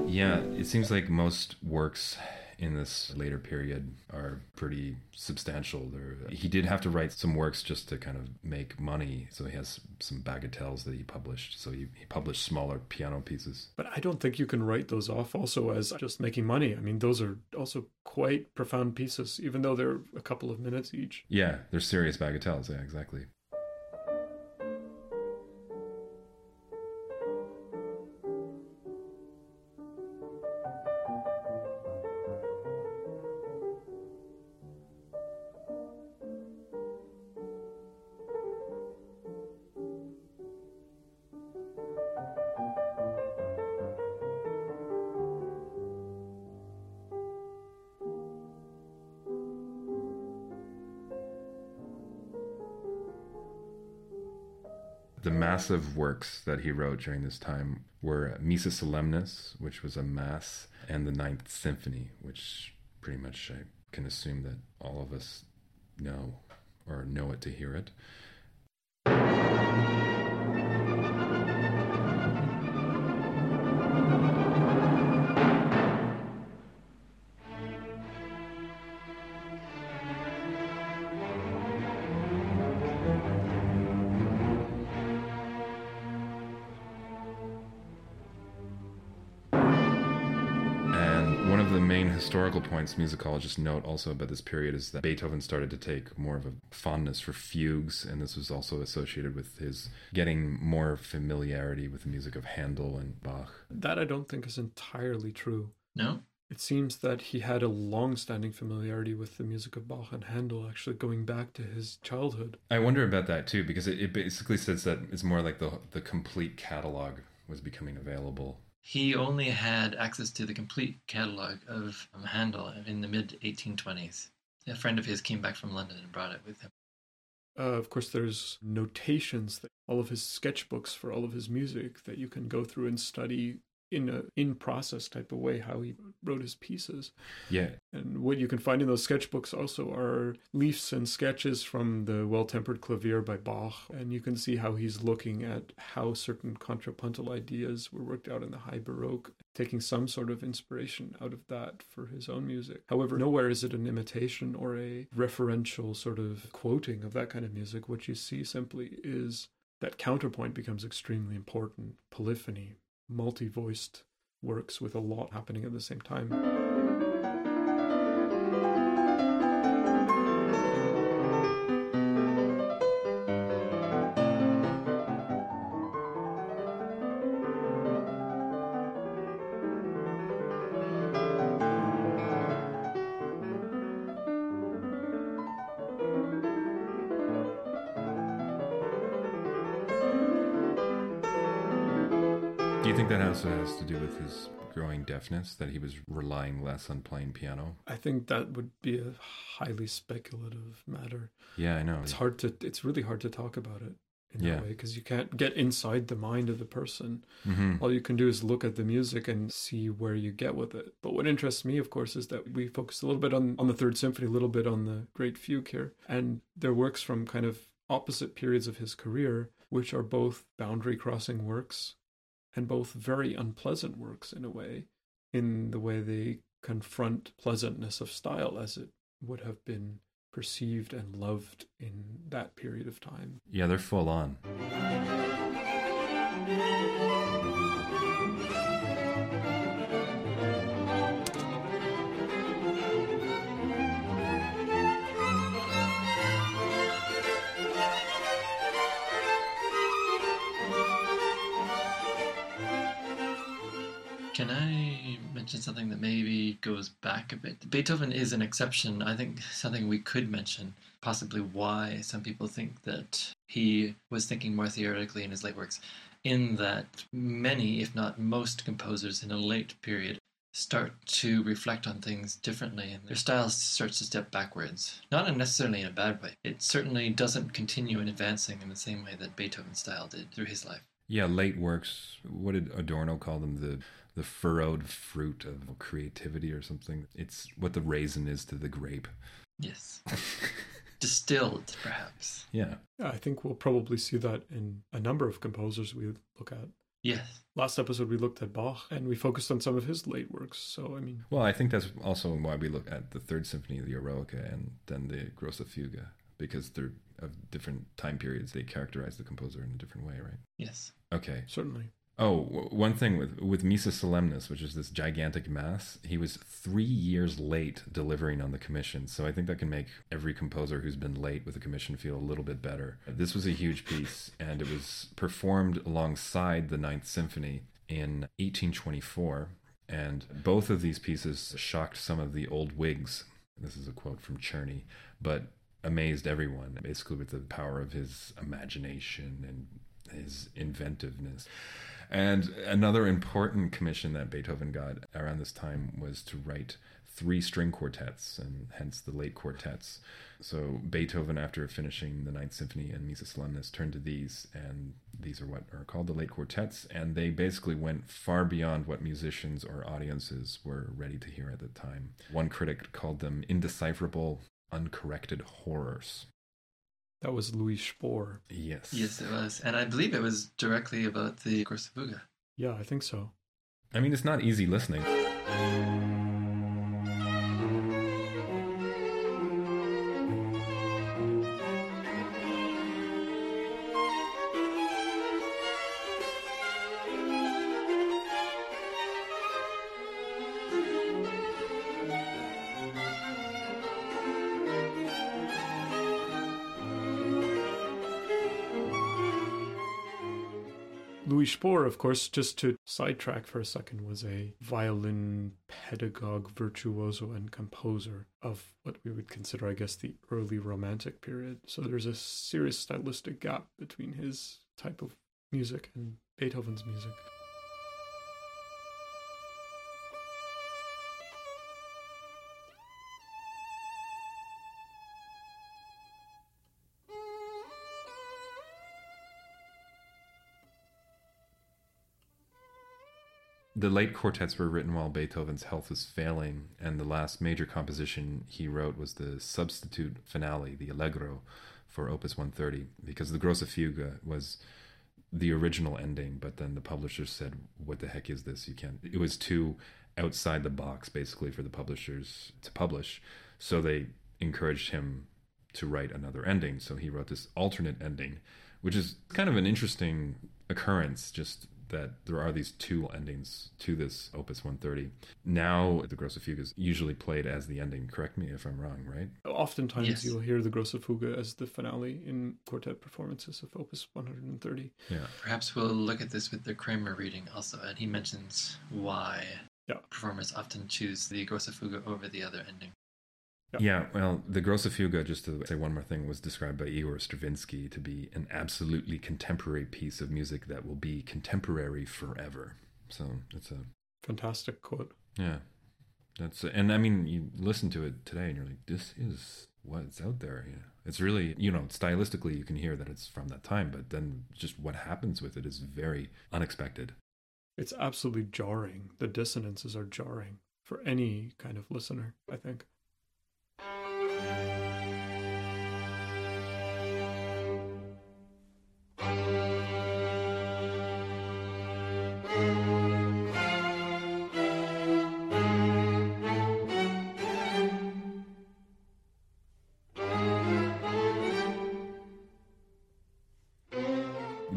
Yeah, it seems like most works in this later period are pretty substantial. They're, he did have to write some works just to kind of make money, so he has some bagatelles that he published. So he, he published smaller piano pieces. But I don't think you can write those off also as just making money. I mean, those are also quite profound pieces, even though they're a couple of minutes each. Yeah, they're serious bagatelles. Yeah, exactly. Massive works that he wrote during this time were Missa Solemnis, which was a mass, and the Ninth Symphony, which pretty much I can assume that all of us know or know it to hear it. The main historical points musicologists note also about this period is that Beethoven started to take more of a fondness for fugues, and this was also associated with his getting more familiarity with the music of Handel and Bach. That I don't think is entirely true. No? It seems that he had a long standing familiarity with the music of Bach and Handel, actually going back to his childhood. I wonder about that too, because it, it basically says that it's more like the the complete catalog was becoming available. He only had access to the complete catalog of um, Handel in the mid 1820s. A friend of his came back from London and brought it with him. Uh, of course, there's notations, all of his sketchbooks for all of his music that you can go through and study in a in process type of way how he wrote his pieces. Yeah, And what you can find in those sketchbooks also are leaves and sketches from the Well Tempered Clavier by Bach. And you can see how he's looking at how certain contrapuntal ideas were worked out in the High Baroque, taking some sort of inspiration out of that for his own music. However, nowhere is it an imitation or a referential sort of quoting of that kind of music. What you see simply is that counterpoint becomes extremely important. Polyphony, multi voiced works with a lot happening at the same time. Also has to do with his growing deafness, that he was relying less on playing piano? I think that would be a highly speculative matter. Yeah, I know. It's hard to. It's really hard to talk about it in Yeah. that way because you can't get inside the mind of the person. hmm All you can do is look at the music and see where you get with it. But what interests me, of course, is that we focus a little bit on, on the Third Symphony, a little bit on the Great Fugue here. And their works from kind of opposite periods of his career, which are both boundary crossing works and both very unpleasant works in a way, in the way they confront pleasantness of style as it would have been perceived and loved in that period of time. Yeah, they're full on. Mention something that maybe goes back a bit? Beethoven is an exception. I think something we could mention, possibly why some people think that he was thinking more theoretically in his late works, in that many, if not most, composers in a late period start to reflect on things differently and their style starts to step backwards. Not necessarily in a bad way. It certainly doesn't continue in advancing in the same way that Beethoven's style did through his life. Yeah, late works. What did Adorno call them? The the furrowed fruit of creativity or something. It's what the raisin is to the grape. Yes. Distilled, perhaps. Yeah. Yeah, I think we'll probably see that in a number of composers we look at. Yes. Last episode we looked at Bach and we focused on some of his late works. So I mean, Well, I think that's also why we look at the Third Symphony, the Eroica, and then the Grosse Fuge, because they're of different time periods. They characterize the composer in a different way, right? Yes. Okay. certainly. Oh, one thing with with Missa Solemnis, which is this gigantic mass, he was three years late delivering on the commission. So I think that can make every composer who's been late with a commission feel a little bit better. This was a huge piece, and it was performed alongside the Ninth Symphony in 1824. And both of these pieces shocked some of the old wigs. This is a quote from Czerny, but amazed everyone, basically with the power of his imagination and his inventiveness. And another important commission that Beethoven got around this time was to write three string quartets, and hence the late quartets. So Beethoven, after finishing the Ninth Symphony and Missa Solemnis, turned to these, and these are what are called the late quartets, and they basically went far beyond what musicians or audiences were ready to hear at the time. One critic called them indecipherable, uncorrected horrors. That was Louis Spohr. Yes. Yes, it was. And I believe it was directly about the Grosse Fuge. Yeah, I think so. I mean, it's not easy listening. Spohr, of course, just to sidetrack for a second, was a violin pedagogue, virtuoso, and composer of what we would consider, I guess, the early Romantic period. So there's a serious stylistic gap between his type of music and Beethoven's music. The late quartets were written while Beethoven's health was failing, and the last major composition he wrote was the substitute finale, the Allegro, for Opus 130, because the Grosse Fuge was the original ending, but then the publishers said, What the heck is this? You can't. It was too outside the box, basically, for the publishers to publish. So they encouraged him to write another ending. So he wrote this alternate ending, which is kind of an interesting occurrence, just that there are these two endings to this Opus 130. Now, the Grosse Fuge is usually played as the ending. Correct me if I'm wrong, right? Oftentimes Yes. you'll hear the Grosse Fuge as the finale in quartet performances of Opus 130. Yeah. Perhaps we'll look at this with the Kramer reading also, and he mentions why Yeah. performers often choose the Grosse Fuge over the other ending. Yeah, well, the Grosse Fuge, just to say one more thing, was described by Igor Stravinsky to be an absolutely contemporary piece of music that will be contemporary forever. So it's a Fantastic quote. yeah, that's and I mean you listen to it today and you're like, this is what's out there. Yeah, it's really you know stylistically you can hear that it's from that time, but then just what happens with it is very unexpected. It's absolutely jarring. The dissonances are jarring for any kind of listener, I think.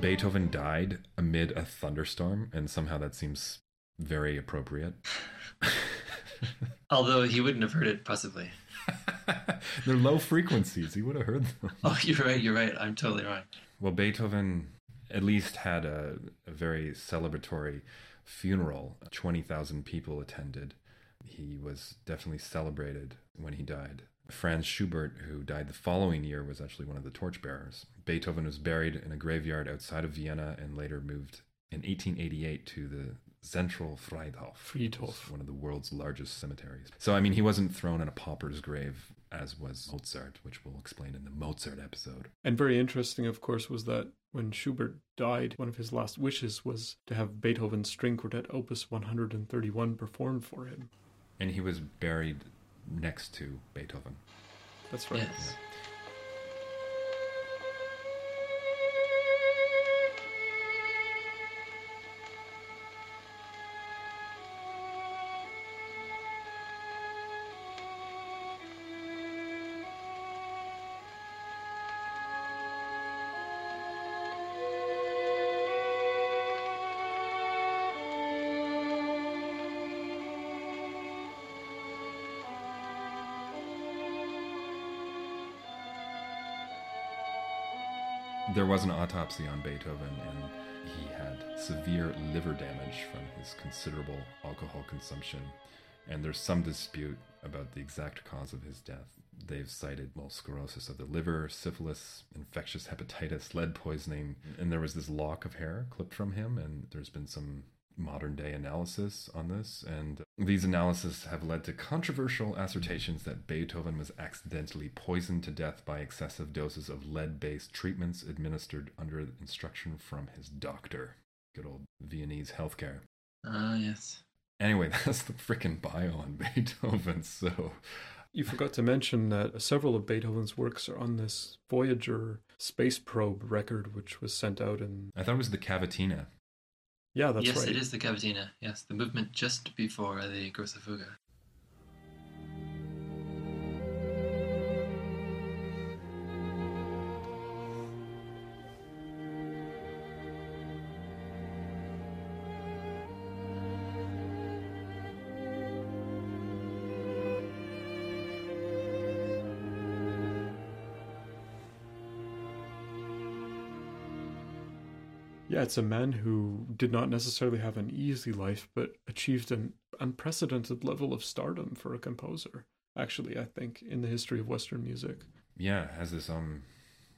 Beethoven died amid a thunderstorm, and somehow that seems very appropriate. Although he wouldn't have heard it, possibly. They're low frequencies. He would have heard them. Oh, you're right. You're right. I'm totally right. Well, Beethoven at least had a, a very celebratory funeral. 20,000 people attended. He was definitely celebrated when he died. Franz Schubert, who died the following year, was actually one of the torchbearers. Beethoven was buried in a graveyard outside of Vienna and later moved in 1888 to the Zentral Friedhof, Friedhof. one of the world's largest cemeteries. So, I mean, he wasn't thrown in a pauper's grave as was Mozart, which we'll explain in the Mozart episode. And very interesting, of course, was that when Schubert died, one of his last wishes was to have Beethoven's String Quartet Opus 131 performed for him. And he was buried next to Beethoven. That's right. Yes. There was an autopsy on Beethoven, and he had severe liver damage from his considerable alcohol consumption. And there's some dispute about the exact cause of his death. They've cited well, sclerosis of the liver, syphilis, infectious hepatitis, lead poisoning, and there was this lock of hair clipped from him, and there's been some modern day analysis on this, and these analyses have led to controversial assertions that Beethoven was accidentally poisoned to death by excessive doses of lead based treatments administered under instruction from his doctor. Good old Viennese healthcare. Ah, yes. Anyway, that's the frickin' bio on Beethoven, so. You forgot to mention that several of Beethoven's works are on this Voyager space probe record, which was sent out in. I thought it was the Cavatina. Yeah, that's yes, right. it is the Cavatina. Yes, the movement just before the Grosse Fuge. Yeah, it's a man who did not necessarily have an easy life, but achieved an unprecedented level of stardom for a composer. Actually, I think in the history of Western music, Yeah, has this um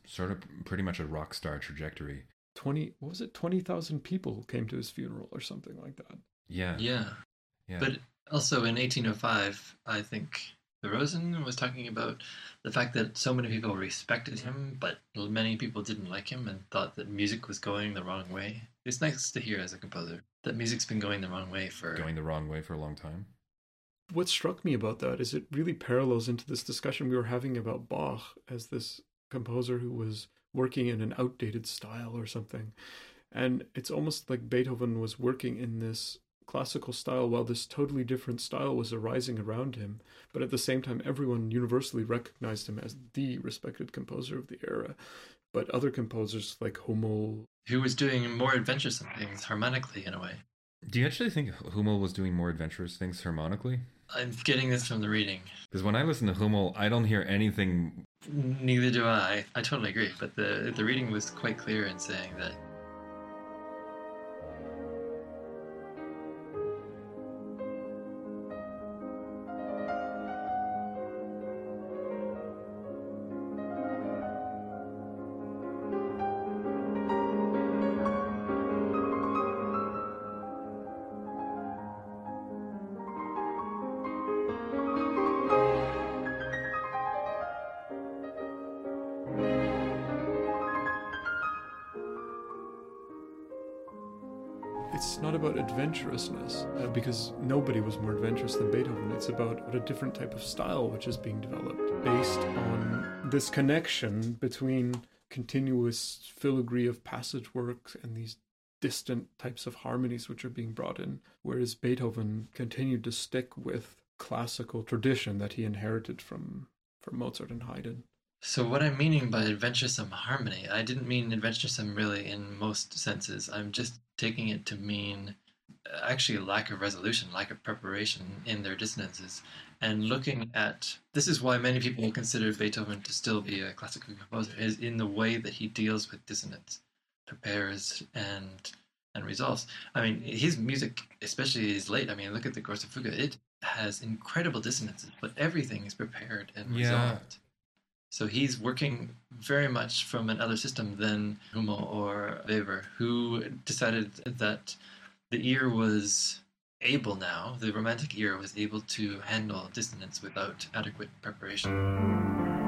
sort of pretty much a rock star trajectory. twenty what was it? Twenty thousand people came to his funeral or something like that. Yeah. Yeah. yeah. But also in 1805, I think the Rosen was talking about the fact that so many people respected him, but many people didn't like him and thought that music was going the wrong way. It's nice to hear as a composer that music's been going the wrong way for. going the wrong way for a long time. What struck me about that is it really parallels into this discussion we were having about Bach as this composer who was working in an outdated style or something. And it's almost like Beethoven was working in this classical style while this totally different style was arising around him. But at the same time, everyone universally recognized him as the respected composer of the era. But other composers like Hummel, Who was doing more adventuresome things harmonically in a way. Do you actually think Hummel was doing more adventurous things harmonically? I'm getting this from the reading. Because when I listen to Hummel, I don't hear anything. Neither do I. I totally agree. But the the reading was quite clear in saying that adventurousness, uh, because nobody was more adventurous than Beethoven. It's about a different type of style which is being developed based on this connection between continuous filigree of passage work and these distant types of harmonies which are being brought in. Whereas Beethoven continued to stick with classical tradition that he inherited from, from Mozart and Haydn. So what I'm meaning by adventuresome harmony, I didn't mean adventuresome really in most senses. I'm just taking it to mean actually lack of resolution, lack of preparation in their dissonances. And looking at this is why many people consider Beethoven to still be a classical composer, is in the way that he deals with dissonance, prepares and and resolves. I mean, his music, especially his late. I mean, look at the Grosse Fuge. It has incredible dissonances, but everything is prepared and Yeah. resolved. So he's working very much from another system than Hummel or Weber, who decided that the ear was able now, the romantic ear was able to handle dissonance without adequate preparation.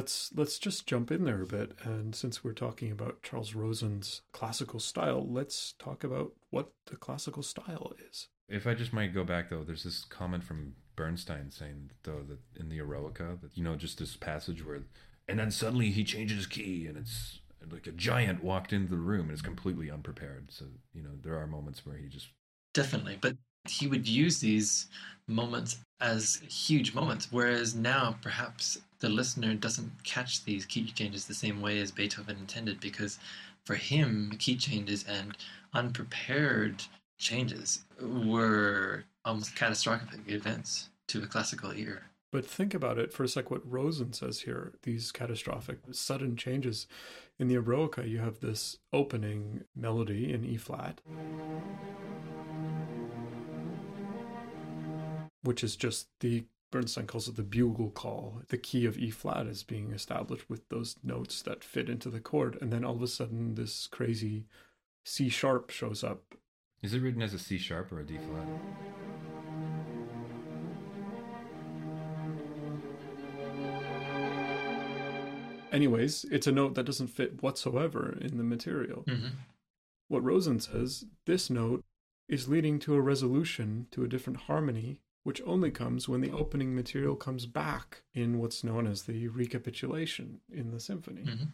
Let's let's just jump in there a bit. And since we're talking about Charles Rosen's classical style, let's talk about what the classical style is. If I just might go back though, there's this comment from Bernstein saying though that in the Eroica that you know just this passage where, and then suddenly he changes his key and it's like a giant walked into the room and is completely unprepared. So you know there are moments where he just Definitely, but he would use these moments as huge moments, whereas now perhaps the listener doesn't catch these key changes the same way as Beethoven intended, because for him, key changes and unprepared changes were almost catastrophic events to a classical ear. But think about it for a sec. What Rosen says here: these catastrophic, sudden changes. In the Eroica, you have this opening melody in E flat, which is just the Bernstein calls it the bugle call. The key of E flat is being established with those notes that fit into the chord, and then all of a sudden, this crazy C sharp shows up. is it written as a C sharp or a D flat? Anyways, it's a note that doesn't fit whatsoever in the material. Mhm. What Rosen says, this note is leading to a resolution to a different harmony, which only comes when the opening material comes back in what's known as the recapitulation in the symphony. Mhm.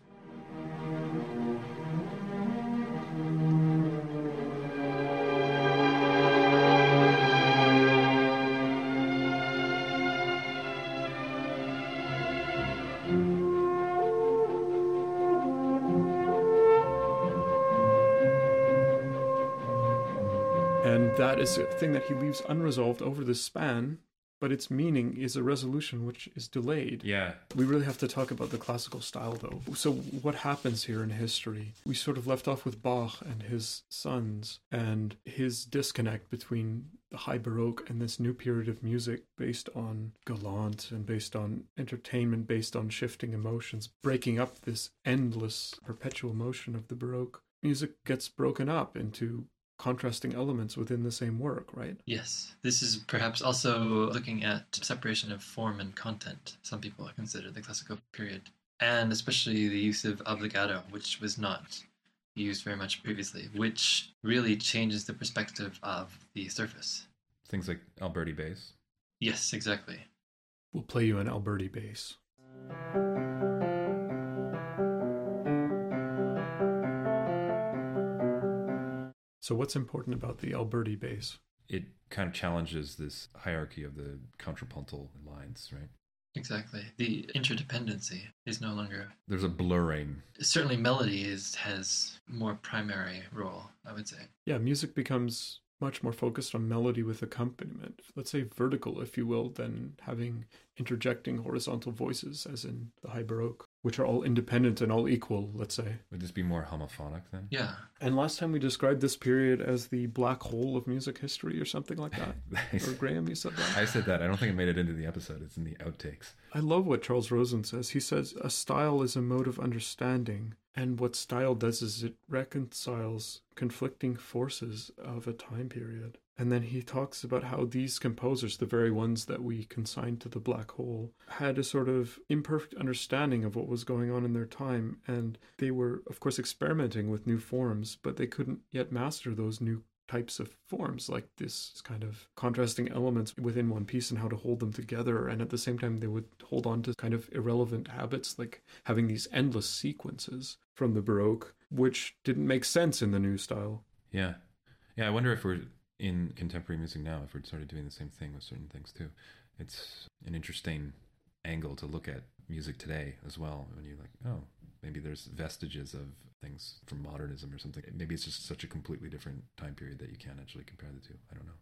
Is a thing that he leaves unresolved over the span, but its meaning is a resolution which is delayed. Yeah, We really have to talk about the classical style, though. So, what happens here in history? We sort of left off with Bach and his sons and his disconnect between the high Baroque and this new period of music based on Galant and based on entertainment, based on shifting emotions, breaking up this endless, perpetual motion of the Baroque. Music gets broken up into contrasting elements within the same work, right? Yes, this is perhaps also looking at separation of form and content. Some people consider the classical period, and especially the use of obligato, which was not used very much previously, which really changes the perspective of the surface. things like Alberti bass. Yes, exactly. We'll play you an Alberti bass. So, what's important about the Alberti bass? It kind of challenges this hierarchy of the contrapuntal lines, right? Exactly. The interdependency is no longer There's a blurring. certainly melody is has more primary role, I would say. Yeah, music becomes much more focused on melody with accompaniment. Let's say vertical, if you will, than having interjecting horizontal voices, as in the High Baroque. Which are all independent and all equal, let's say. Would this be more homophonic then? Yeah. And last time we described this period as the black hole of music history or something like that. or Graham, you said that. I said that. I don't think it made it into the episode. It's in the outtakes. I love what Charles Rosen says. He says, A style is a mode of understanding, and what style does is it reconciles conflicting forces of a time period. And then he talks about how these composers, the very ones that we consigned to the black hole, had a sort of imperfect understanding of what was going on in their time. And they were, of course, experimenting with new forms, but they couldn't yet master those new types of forms, like this kind of contrasting elements within one piece and how to hold them together. And at the same time, they would hold on to kind of irrelevant habits, like having these endless sequences from the Baroque, which didn't make sense in the new style. Yeah. Yeah, I wonder if we're in contemporary music now, if we're sort of doing the same thing with certain things too. It's an interesting angle to look at music today as well. When you're like, oh, maybe there's vestiges of things from modernism or something. Maybe it's just such a completely different time period that you can't actually compare the two. I don't know.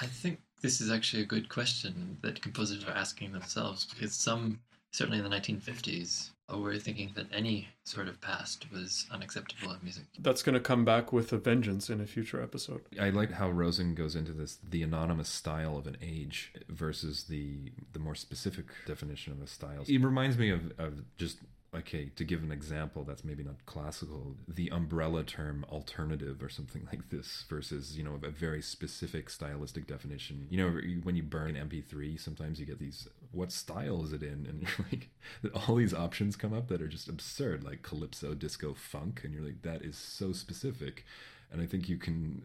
I think this is actually a good question that composers are asking themselves because some, certainly in the 1950s, were thinking that any sort of past was unacceptable in music. That's going to come back with a vengeance in a future episode. I like how Rosen goes into this the anonymous style of an age versus the the more specific definition of a style. It reminds me of, of just okay, to give an example that's maybe not classical, the umbrella term alternative or something like this versus, you know, a very specific stylistic definition. You know, when you burn an MP3, sometimes you get these, what style is it in? And you're like, all these options come up that are just absurd, like calypso, disco, funk. And you're like, that is so specific. And I think you can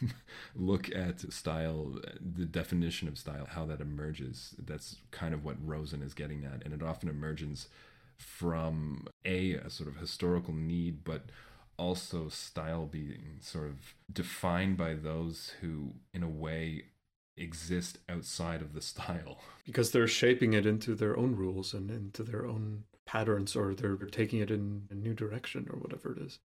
look at style, the definition of style, how that emerges. That's kind of what Rosen is getting at. And it often emerges from a, a sort of historical need, but also style being sort of defined by those who, in a way, exist outside of the style. Because they're shaping it into their own rules and into their own patterns, or they're taking it in a new direction, or whatever it is.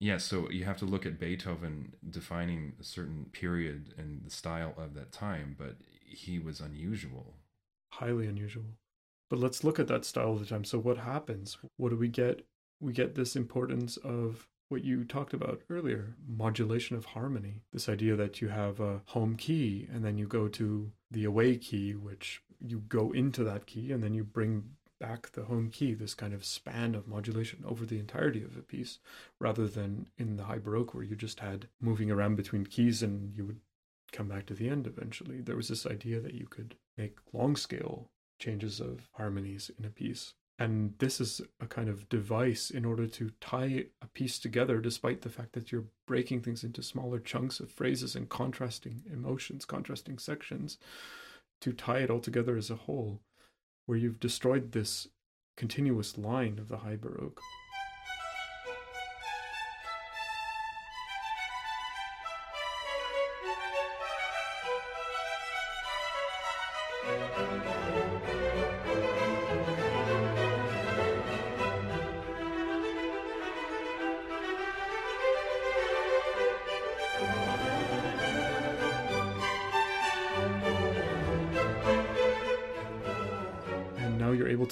Yeah, so you have to look at Beethoven defining a certain period and the style of that time, but he was unusual. Highly unusual. But let's look at that style of the time. So what happens? What do we get? We get this importance of what you talked about earlier modulation of harmony. This idea that you have a home key and then you go to the away key, which you go into that key and then you bring back the home key, this kind of span of modulation over the entirety of a piece, rather than in the high Baroque where you just had moving around between keys and you would come back to the end eventually. There was this idea that you could make long scale changes of harmonies in a piece. And this is a kind of device in order to tie a piece together, despite the fact that you're breaking things into smaller chunks of phrases and contrasting emotions, contrasting sections, to tie it all together as a whole, where you've destroyed this continuous line of the High Baroque.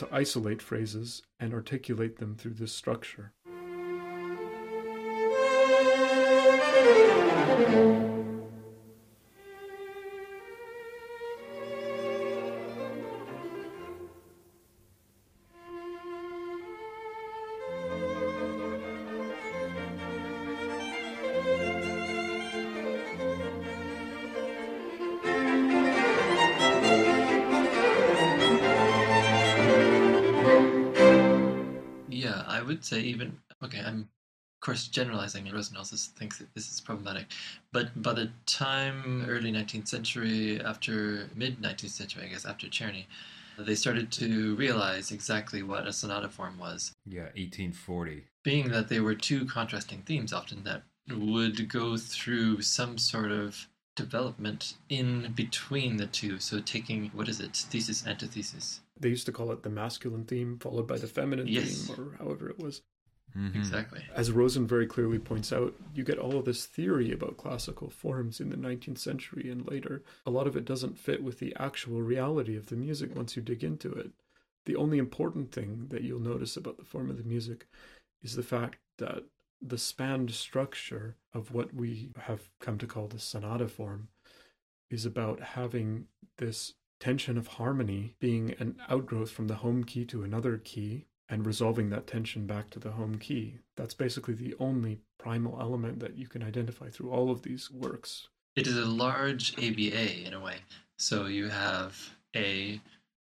To isolate phrases and articulate them through this structure. Of generalizing, and Rosen also thinks that this is problematic. But by the time early 19th century, after mid 19th century, I guess after Czerny, they started to realize exactly what a sonata form was. Yeah, 1840. Being that they were two contrasting themes often that would go through some sort of development in between the two. So taking what is it, thesis, antithesis. They used to call it the masculine theme followed by the feminine yes. theme, or however it was. Mm-hmm. Exactly. As Rosen very clearly points out, you get all of this theory about classical forms in the 19th century and later. A lot of it doesn't fit with the actual reality of the music once you dig into it. The only important thing that you'll notice about the form of the music is the fact that the spanned structure of what we have come to call the sonata form is about having this tension of harmony being an outgrowth from the home key to another key and resolving that tension back to the home key. That's basically the only primal element that you can identify through all of these works. It is a large ABA in a way. So you have A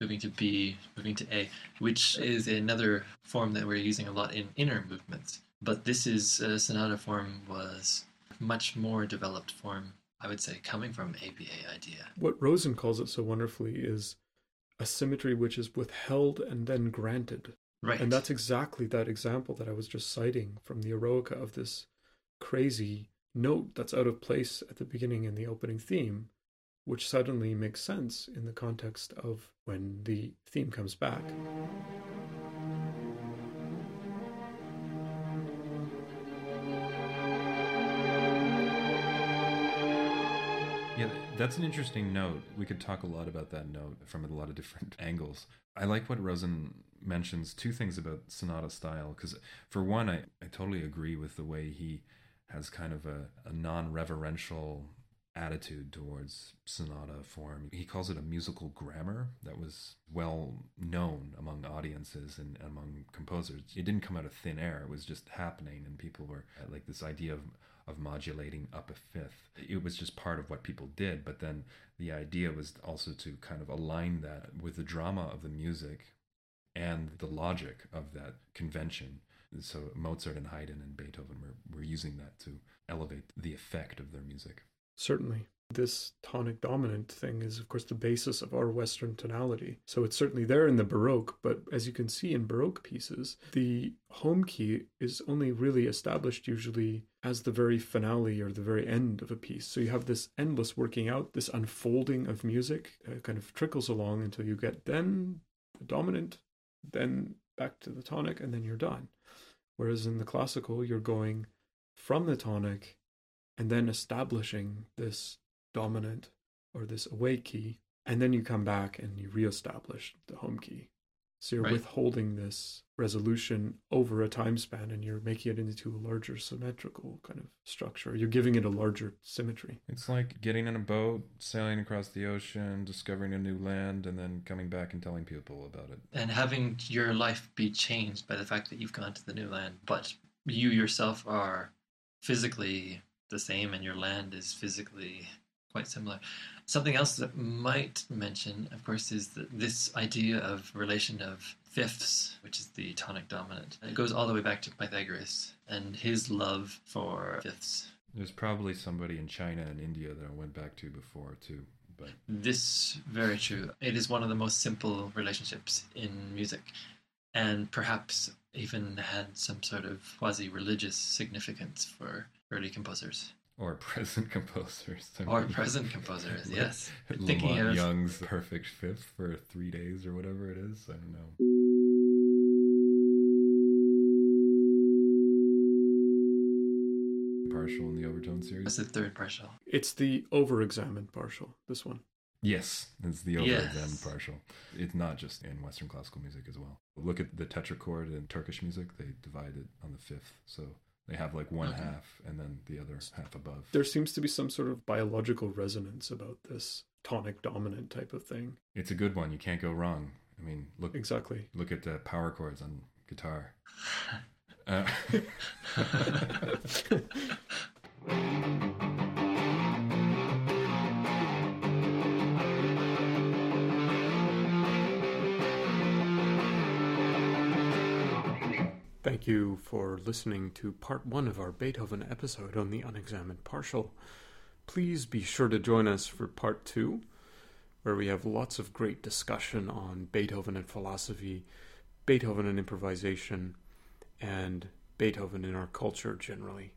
moving to B, moving to A, which is another form that we're using a lot in inner movements. But this is uh, sonata form was much more developed form, I would say, coming from ABA idea. What Rosen calls it so wonderfully is a symmetry which is withheld and then granted. Right. And that's exactly that example that I was just citing from the Eroica of this crazy note that's out of place at the beginning in the opening theme, which suddenly makes sense in the context of when the theme comes back. That's an interesting note. We could talk a lot about that note from a lot of different angles. I like what Rosen mentions two things about sonata style because, for one, I, I totally agree with the way he has kind of a, a non reverential attitude towards sonata form. He calls it a musical grammar that was well known among audiences and among composers. It didn't come out of thin air, it was just happening, and people were like this idea of of modulating up a fifth. It was just part of what people did, but then the idea was also to kind of align that with the drama of the music and the logic of that convention. So Mozart and Haydn and Beethoven were, were using that to elevate the effect of their music. Certainly. This tonic dominant thing is, of course, the basis of our Western tonality. So it's certainly there in the Baroque, but as you can see in Baroque pieces, the home key is only really established usually as the very finale or the very end of a piece. So you have this endless working out, this unfolding of music uh, kind of trickles along until you get then the dominant, then back to the tonic, and then you're done. Whereas in the classical, you're going from the tonic and then establishing this dominant or this away key, and then you come back and you reestablish the home key. So you're Right. withholding this resolution over a time span and you're making it into a larger symmetrical kind of structure. You're giving it a larger symmetry. It's like getting in a boat, sailing across the ocean, discovering a new land, and then coming back and telling people about it. and having your life be changed by the fact that you've gone to the new land, but you yourself are physically the same and your land is physically quite similar. Something else that might mention, of course, is that this idea of relation of fifths, which is the tonic dominant. It goes all the way back to Pythagoras and his love for fifths. There's probably somebody in China and India that I went back to before too. But This very true. It is one of the most simple relationships in music, and perhaps even had some sort of quasi-religious significance for early composers or present composers. I or present composers. like Yes, Lamont thinking of Young's Perfect Fifth for three days or whatever it is. I don't know. Partial in the overtone series. that's the third partial. It's the over examined partial, this one. Yes, it's the over Yes. examined partial. It's not just in Western classical music as well. Look at the tetrachord in Turkish music; they divide it on the fifth, so they have like one Okay. half and then the other half above. There seems to be some sort of biological resonance about this tonic dominant type of thing. It's a good one. You can't go wrong. I mean, look Exactly. look at the power chords on guitar. Uh, Thank you for listening to part one of our Beethoven episode on the unexamined partial. Please be sure to join us for part two, where we have lots of great discussion on Beethoven and philosophy, Beethoven and improvisation, and Beethoven in our culture generally.